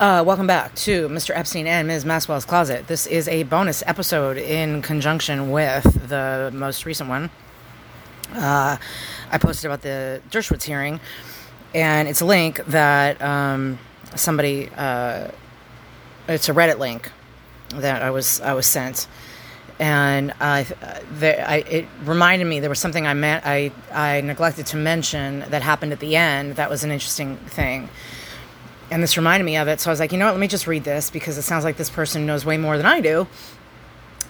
Uh, welcome back to Mr. Epstein and Ms. Maxwell's Closet. This is a bonus episode in conjunction with the most recent one. Uh, I posted about the Dershowitz hearing, and it's a link that um, somebody. Uh, it's a Reddit link that I was I was sent, and I, the, I it reminded me there was something I meant I I neglected to mention that happened at the end. That was an interesting thing and this reminded me of it. So I was like, you know what? Let me just read this because it sounds like this person knows way more than I do.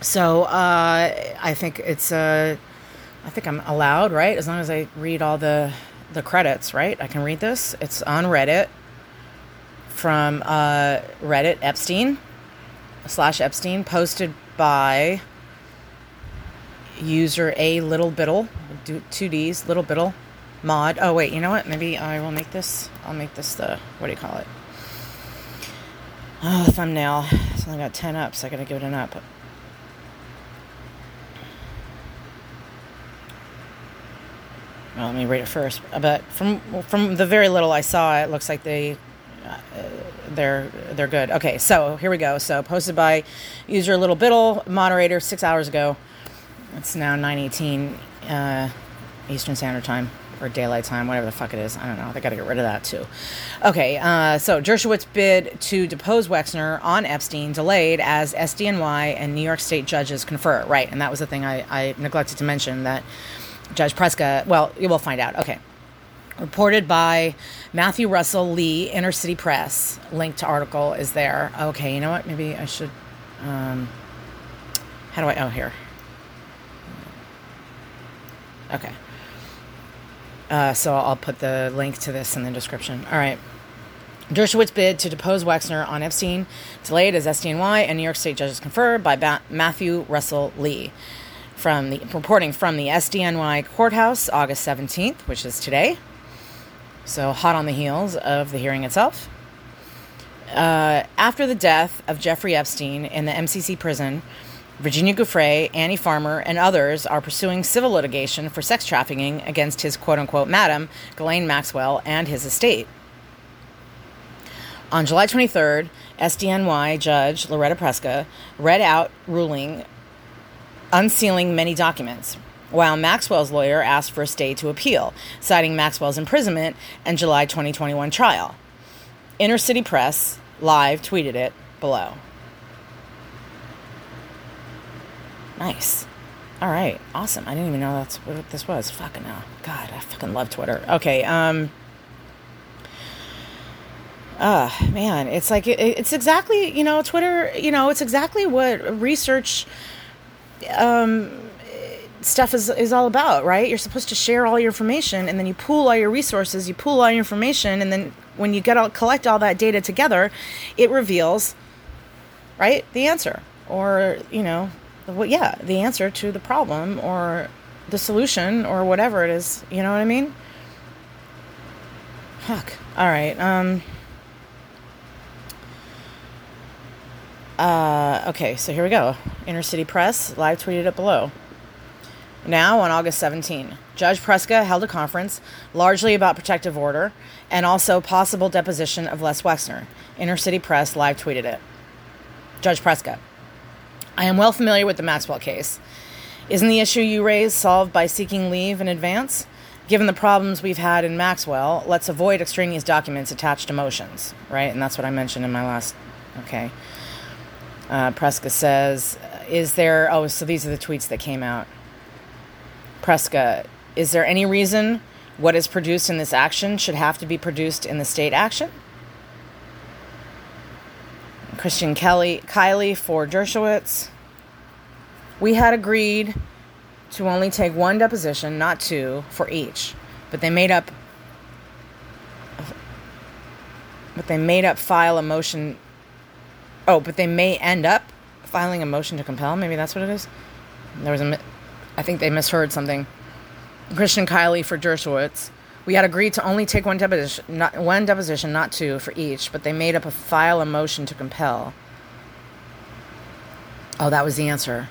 So uh, I think it's uh, I think I'm allowed, right? As long as I read all the the credits, right? I can read this. It's on Reddit from uh, Reddit Epstein slash Epstein, posted by user a little biddle, two D's, little biddle mod. Oh wait, you know what? Maybe I will make this. I'll make this the what do you call it? Oh, thumbnail. It's only got ten ups. So I gotta give it an up. Well, let me read it first. But from from the very little I saw, it looks like they uh, they're they're good. Okay, so here we go. So posted by user Little Biddle, moderator, six hours ago. It's now nine eighteen uh, Eastern Standard Time or daylight time, whatever the fuck it is. I don't know. They got to get rid of that too. Okay, uh, so Dershowitz bid to depose Wexner on Epstein delayed as SDNY and New York State judges confer. Right, and that was the thing I, I neglected to mention that Judge Preska. Well, you will find out. Okay. Reported by Matthew Russell Lee, Inner City Press. Link to article is there. Okay, you know what? Maybe I should. Um, how do I? Oh, here. Okay. Uh, so I'll put the link to this in the description. All right. Dershowitz bid to depose Wexner on Epstein delayed as SDNY and New York State judges confer by ba- Matthew Russell Lee. From the reporting from the SDNY courthouse, August 17th, which is today. So hot on the heels of the hearing itself. Uh, after the death of Jeffrey Epstein in the MCC prison, Virginia Giuffre, Annie Farmer, and others are pursuing civil litigation for sex trafficking against his quote unquote madam, Ghislaine Maxwell, and his estate. On July 23rd, SDNY Judge Loretta Preska read out ruling unsealing many documents, while Maxwell's lawyer asked for a stay to appeal, citing Maxwell's imprisonment and July 2021 trial. Inner City Press live tweeted it below. Nice. All right. Awesome. I didn't even know that's what this was. Fucking hell. God, I fucking love Twitter. Okay. Um. Uh, man, it's like it, it's exactly you know Twitter. You know, it's exactly what research um, stuff is is all about, right? You're supposed to share all your information, and then you pool all your resources, you pool all your information, and then when you get all collect all that data together, it reveals, right, the answer, or you know, well, yeah, the answer to the problem or the solution or whatever it is. You know what I mean? Fuck. All right. Um. Uh, okay, so here we go. Inner City Press live tweeted it below. Now, on August 17, Judge Preska held a conference largely about protective order and also possible deposition of Les Wexner. Inner City Press live tweeted it. Judge Preska. I am well familiar with the Maxwell case. Isn't the issue you raised solved by seeking leave in advance? Given the problems we've had in Maxwell, let's avoid extraneous documents attached to motions, right? And that's what I mentioned in my last. Okay. Uh, Preska says, Is there. Oh, so these are the tweets that came out. Preska, is there any reason what is produced in this action should have to be produced in the state action? Christian Kelly, Kiley for Dershowitz. We had agreed to only take one deposition, not two, for each, but they made up. But they made up file a motion. Oh, but they may end up filing a motion to compel. Maybe that's what it is. There was a. I think they misheard something. Christian Kiley for Dershowitz. We had agreed to only take one deposition, not one deposition, not two, for each, but they made up a file a motion to compel. Oh, that was the answer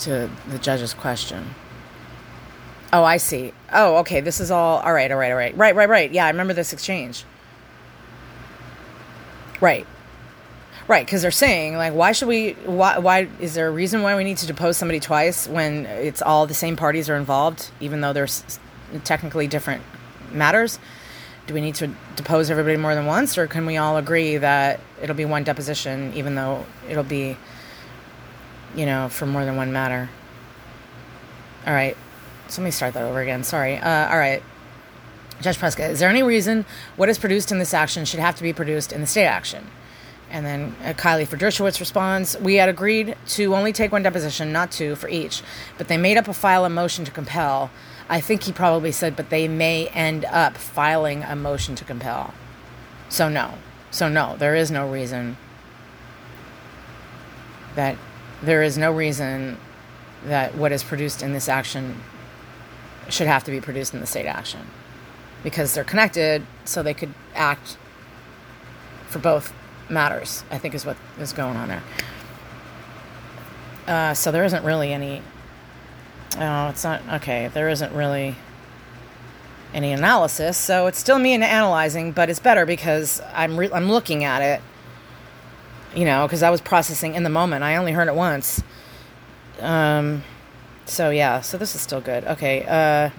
to the judge's question. Oh, I see. Oh, okay. This is all. All right, all right, all right. Right, right, right. Yeah, I remember this exchange. Right. Right, because they're saying like, why should we? Why? Why is there a reason why we need to depose somebody twice when it's all the same parties are involved, even though there's technically different matters? Do we need to depose everybody more than once, or can we all agree that it'll be one deposition, even though it'll be, you know, for more than one matter? All right, so let me start that over again. Sorry. Uh, all right. Judge Preska, is there any reason what is produced in this action should have to be produced in the state action? And then uh, Kiley for Dershowitz responds, We had agreed to only take one deposition, not two, for each, but they made up a file a motion to compel. I think he probably said, but they may end up filing a motion to compel. So, no. So, no, there is no reason that there is no reason that what is produced in this action should have to be produced in the state action because they're connected so they could act for both matters, I think is what is going on there. Uh, so there isn't really any. Oh, it's not okay. There isn't really any analysis, so it's still me analyzing, but it's better because I'm re- I'm looking at it. You know, because I was processing in the moment. I only heard it once. Um, so yeah, so this is still good. Okay. Uh,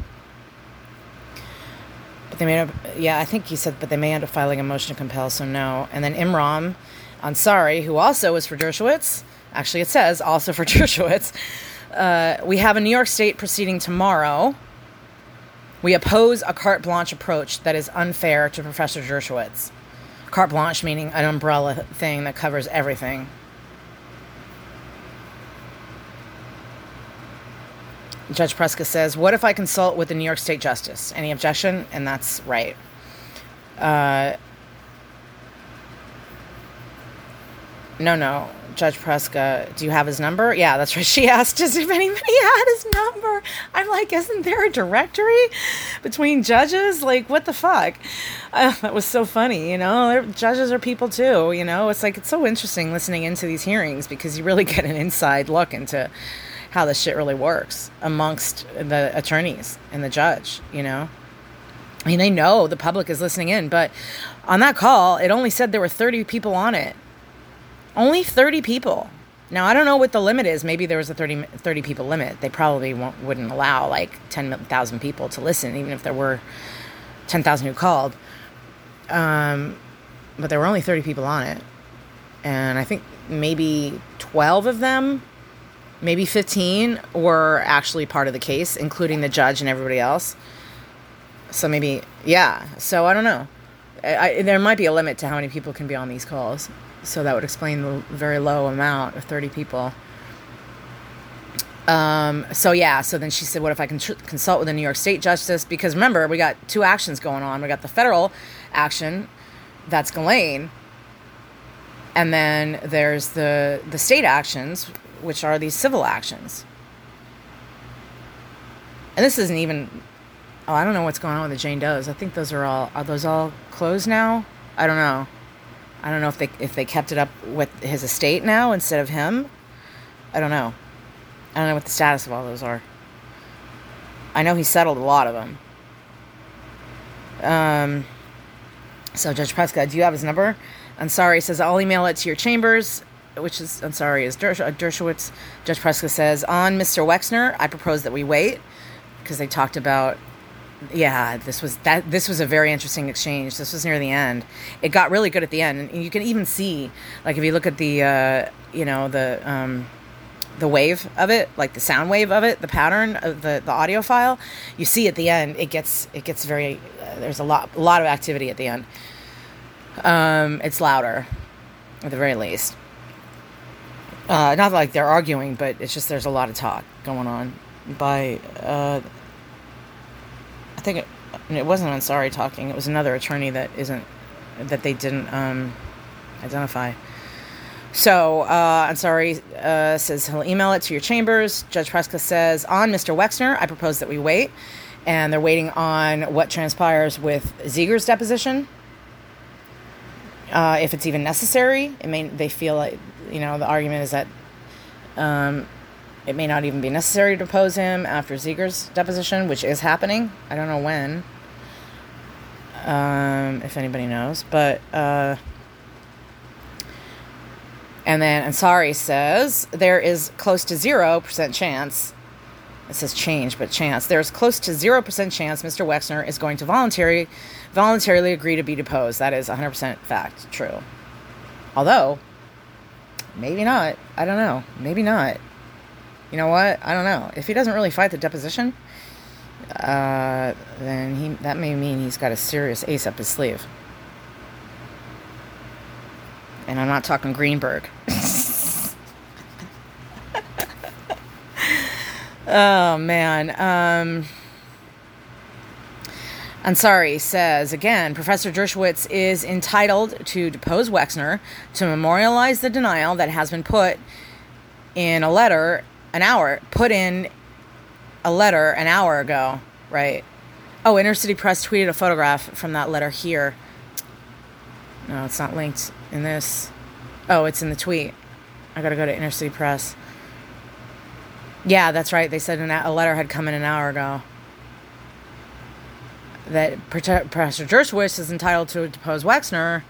but they may have, yeah, I think he said, but they may end up filing a motion to compel, so no. And then Imran Ansari, who also was for Dershowitz, actually it says also for Dershowitz, uh, we have a New York State proceeding tomorrow. We oppose a carte blanche approach that is unfair to Professor Dershowitz. Carte blanche meaning an umbrella thing that covers everything. Judge Preska says, What if I consult with the New York State Justice? Any objection? And that's right. Uh, no, no. Judge Preska, do you have his number? Yeah, that's right. She asked us if anybody had his number. I'm like, isn't there a directory between judges? Like, what the fuck? Uh, that was so funny, you know? Judges are people too, you know? It's like, it's so interesting listening into these hearings because you really get an inside look into how this shit really works amongst the attorneys and the judge, you know? I mean, they know the public is listening in, but on that call, it only said there were 30 people on it. Only 30 people. Now, I don't know what the limit is. Maybe there was a 30, 30 people limit. They probably wouldn't allow like 10,000 people to listen, even if there were 10,000 who called. Um, but there were only 30 people on it. And I think maybe 12 of them maybe 15 were actually part of the case, including the judge and everybody else. So maybe, yeah. So I don't know. I, I, there might be a limit to how many people can be on these calls. So that would explain the very low amount of 30 people. Um, so yeah, so then she said, what if I can tr- consult with the New York State Justice? Because remember, we got two actions going on. We got the federal action, that's Ghislaine, and then there's the the state actions, which are these civil actions. And this isn't even oh, I don't know what's going on with the Jane Does. I think those are all are those all closed now? I don't know. I don't know if they if they kept it up with his estate now instead of him. I don't know. I don't know what the status of all those are. I know he settled a lot of them. Um, so Judge Preska, do you have his number? Ansari says I'll email it to your chambers which is, sorry, is Dersh- uh, Dershowitz. Judge Preska says, on Mr. Wexner, I propose that we wait because they talked about, yeah, this was that. This was a very interesting exchange. This was near the end. It got really good at the end, and you can even see, like, if you look at the, uh, you know, the. Um, the wave of it, like the sound wave of it, the pattern of the, the audio file, you see at the end it gets it gets very uh, there's a lot a lot of activity at the end. Um, it's louder, at the very least. Uh, not like they're arguing, but it's just there's a lot of talk going on by. Uh, I think it, it wasn't Ansari talking. It was another attorney that isn't that they didn't um, identify. So uh, Ansari uh, says he'll email it to your chambers. Judge Preska says on Mr. Wexner, I propose that we wait, and they're waiting on what transpires with Zeiger's deposition. Uh, if it's even necessary, it may they feel like you know, the argument is that um, it may not even be necessary to depose him after Zeiger's deposition, which is happening. I don't know when, um, if anybody knows. But uh, And then Ansari says there is close to 0% chance. It says change, but chance. There's close to 0% chance Mr. Wexner is going to voluntarily, voluntarily agree to be deposed. That is 100% fact, true. Although, maybe not. I don't know. Maybe not. You know what? I don't know. If he doesn't really fight the deposition, uh, then he that may mean he's got a serious ace up his sleeve. And I'm not talking Greenberg. oh man. Um, Ansari says again, Professor Dershowitz is entitled to depose Wexner to memorialize the denial that has been put in a letter an hour put in a letter an hour ago, right? Oh, Inner City Press tweeted a photograph from that letter here. No, it's not linked in this. Oh, it's in the tweet. I gotta go to Inner City Press. Yeah, that's right. They said a letter had come in an hour ago. That Professor Dershowitz is entitled to depose Wexner,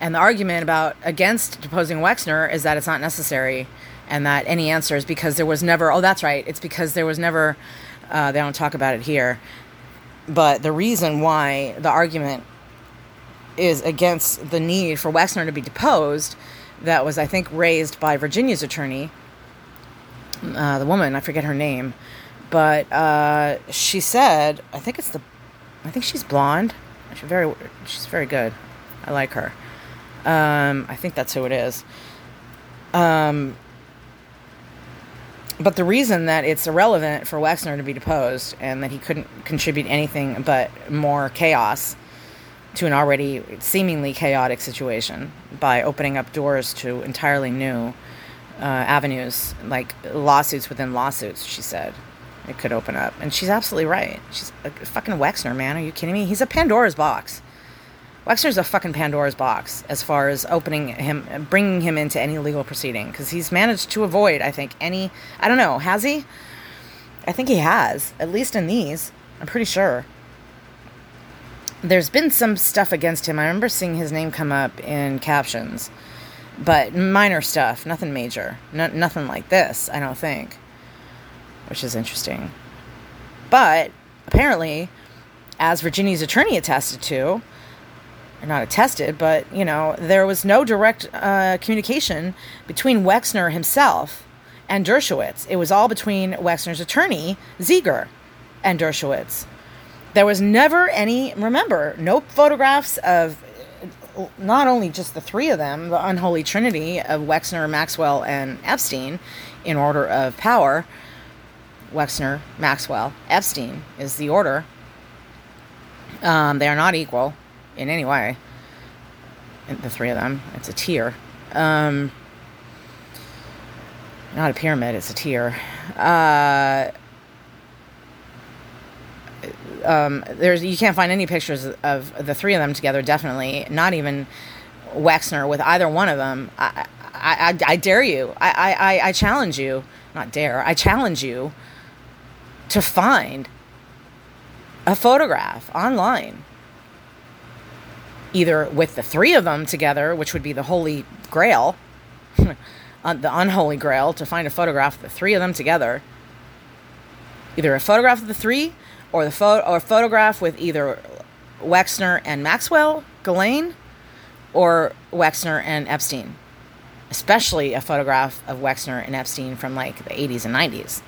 and the argument about against deposing Wexner is that it's not necessary and that any answers because there was never, oh, that's right, it's because there was never, uh, they don't talk about it here. But the reason why the argument is against the need for Wexner to be deposed, that was, I think, raised by Virginia's attorney, uh, the woman, I forget her name, but uh, she said, I think it's the, I think she's blonde. She's very, she's very good. I like her. Um, I think that's who it is. Um, but the reason that it's irrelevant for Wexner to be deposed and that he couldn't contribute anything but more chaos to an already seemingly chaotic situation by opening up doors to entirely new uh, avenues, like lawsuits within lawsuits, she said. It could open up. And she's absolutely right. She's a fucking Wexner, man. Are you kidding me? He's a Pandora's box. Wexner's a fucking Pandora's box as far as opening him, bringing him into any legal proceeding because he's managed to avoid, I think, any. I don't know, has he? I think he has, at least in these. I'm pretty sure. There's been some stuff against him. I remember seeing his name come up in captions, but minor stuff, nothing major, no, nothing like this. I don't think, which is interesting. But apparently, as Virginia's attorney attested to, not attested, but you know, there was no direct uh, communication between Wexner himself and Dershowitz. It was all between Wexner's attorney, Zeiger, and Dershowitz. There was never any, remember, no photographs of not only just the three of them, the unholy trinity of Wexner, Maxwell, and Epstein in order of power. Wexner, Maxwell, Epstein is the order. Um, they are not equal in any way. The three of them. It's a tier. Um, not a pyramid, it's a tier. Uh, um, there's you can't find any pictures of the three of them together. Definitely, not even Wexner with either one of them. I, I, I, I dare you. I, I, I challenge you. Not dare. I challenge you to find a photograph online either with the three of them together, which would be the holy grail, uh, the unholy grail, to find a photograph of the three of them together. Either a photograph of the three, or the photo, or a photograph with either Wexner and Maxwell, Ghislaine, or Wexner and Epstein. Especially a photograph of Wexner and Epstein from like the 80s and 90s.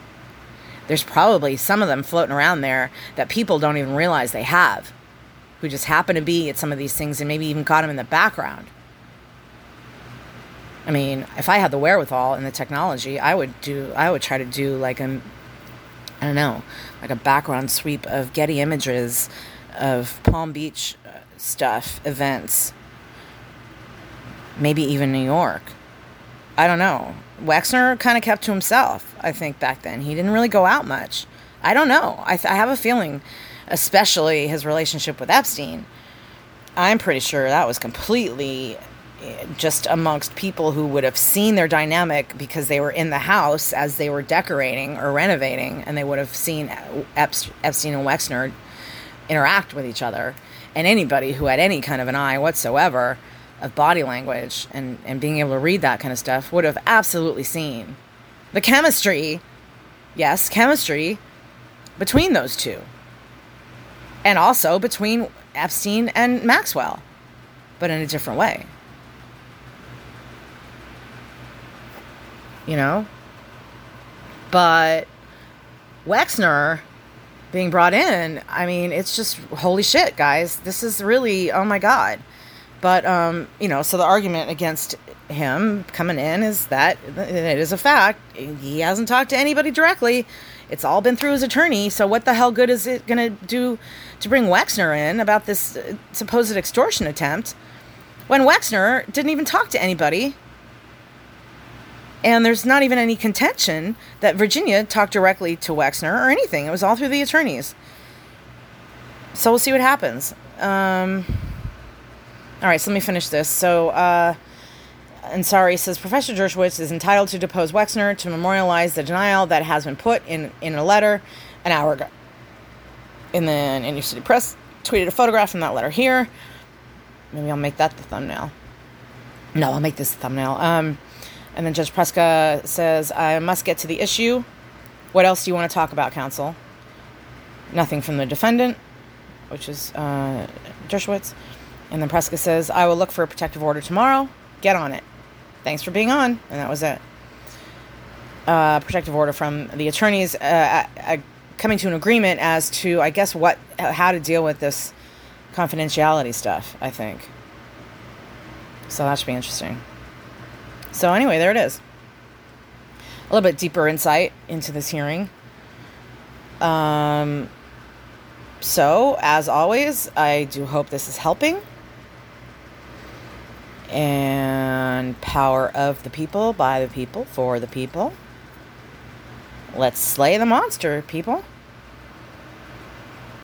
There's probably some of them floating around there that people don't even realize they have who just happened to be at some of these things and maybe even caught him in the background. I mean, if I had the wherewithal and the technology, I would do. I would try to do like a, I don't know, like a background sweep of Getty images, of Palm Beach uh, stuff, events, maybe even New York. I don't know. Wexner kind of kept to himself. I think back then he didn't really go out much. I don't know. I, th- I have a feeling especially his relationship with Epstein. I'm pretty sure that was completely eh, just amongst people who would have seen their dynamic because they were in the house as they were decorating or renovating, and they would have seen Epstein and Wexner interact with each other. And anybody who had any kind of an eye whatsoever of body language and, and being able to read that kind of stuff would have absolutely seen the chemistry, yes, chemistry between those two. And also between Epstein and Maxwell, but in a different way. You know? But Wexner being brought in, I mean, it's just holy shit, guys. This is really, oh my God. But, um, you know, so the argument against him coming in is that it is a fact. He hasn't talked to anybody directly. It's all been through his attorney. So what the hell good is it going to do to bring Wexner in about this uh, supposed extortion attempt when Wexner didn't even talk to anybody? And there's not even any contention that Virginia talked directly to Wexner or anything. It was all through the attorneys. So we'll see what happens. Um, all right, so let me finish this. So, uh, Ansari says Professor Dershowitz is entitled to depose Wexner to memorialize the denial that has been put in, in a letter an hour ago. And then Inner City Press tweeted a photograph from that letter here. Maybe I'll make that the thumbnail. No, I'll make this the thumbnail. Um, and then Judge Preska says, I must get to the issue. What else do you want to talk about, counsel? Nothing from the defendant, which is uh, Dershowitz. And then Preska says, I will look for a protective order tomorrow. Get on it. Thanks for being on. And that was it. Uh, protective order from the attorneys uh, coming to an agreement as to, I guess, what how to deal with this confidentiality stuff, I think. So that should be interesting. So, anyway, there it is. A little bit deeper insight into this hearing. Um, so, as always, I do hope this is helping and power of the people, by the people, for the people. Let's slay the monster, people.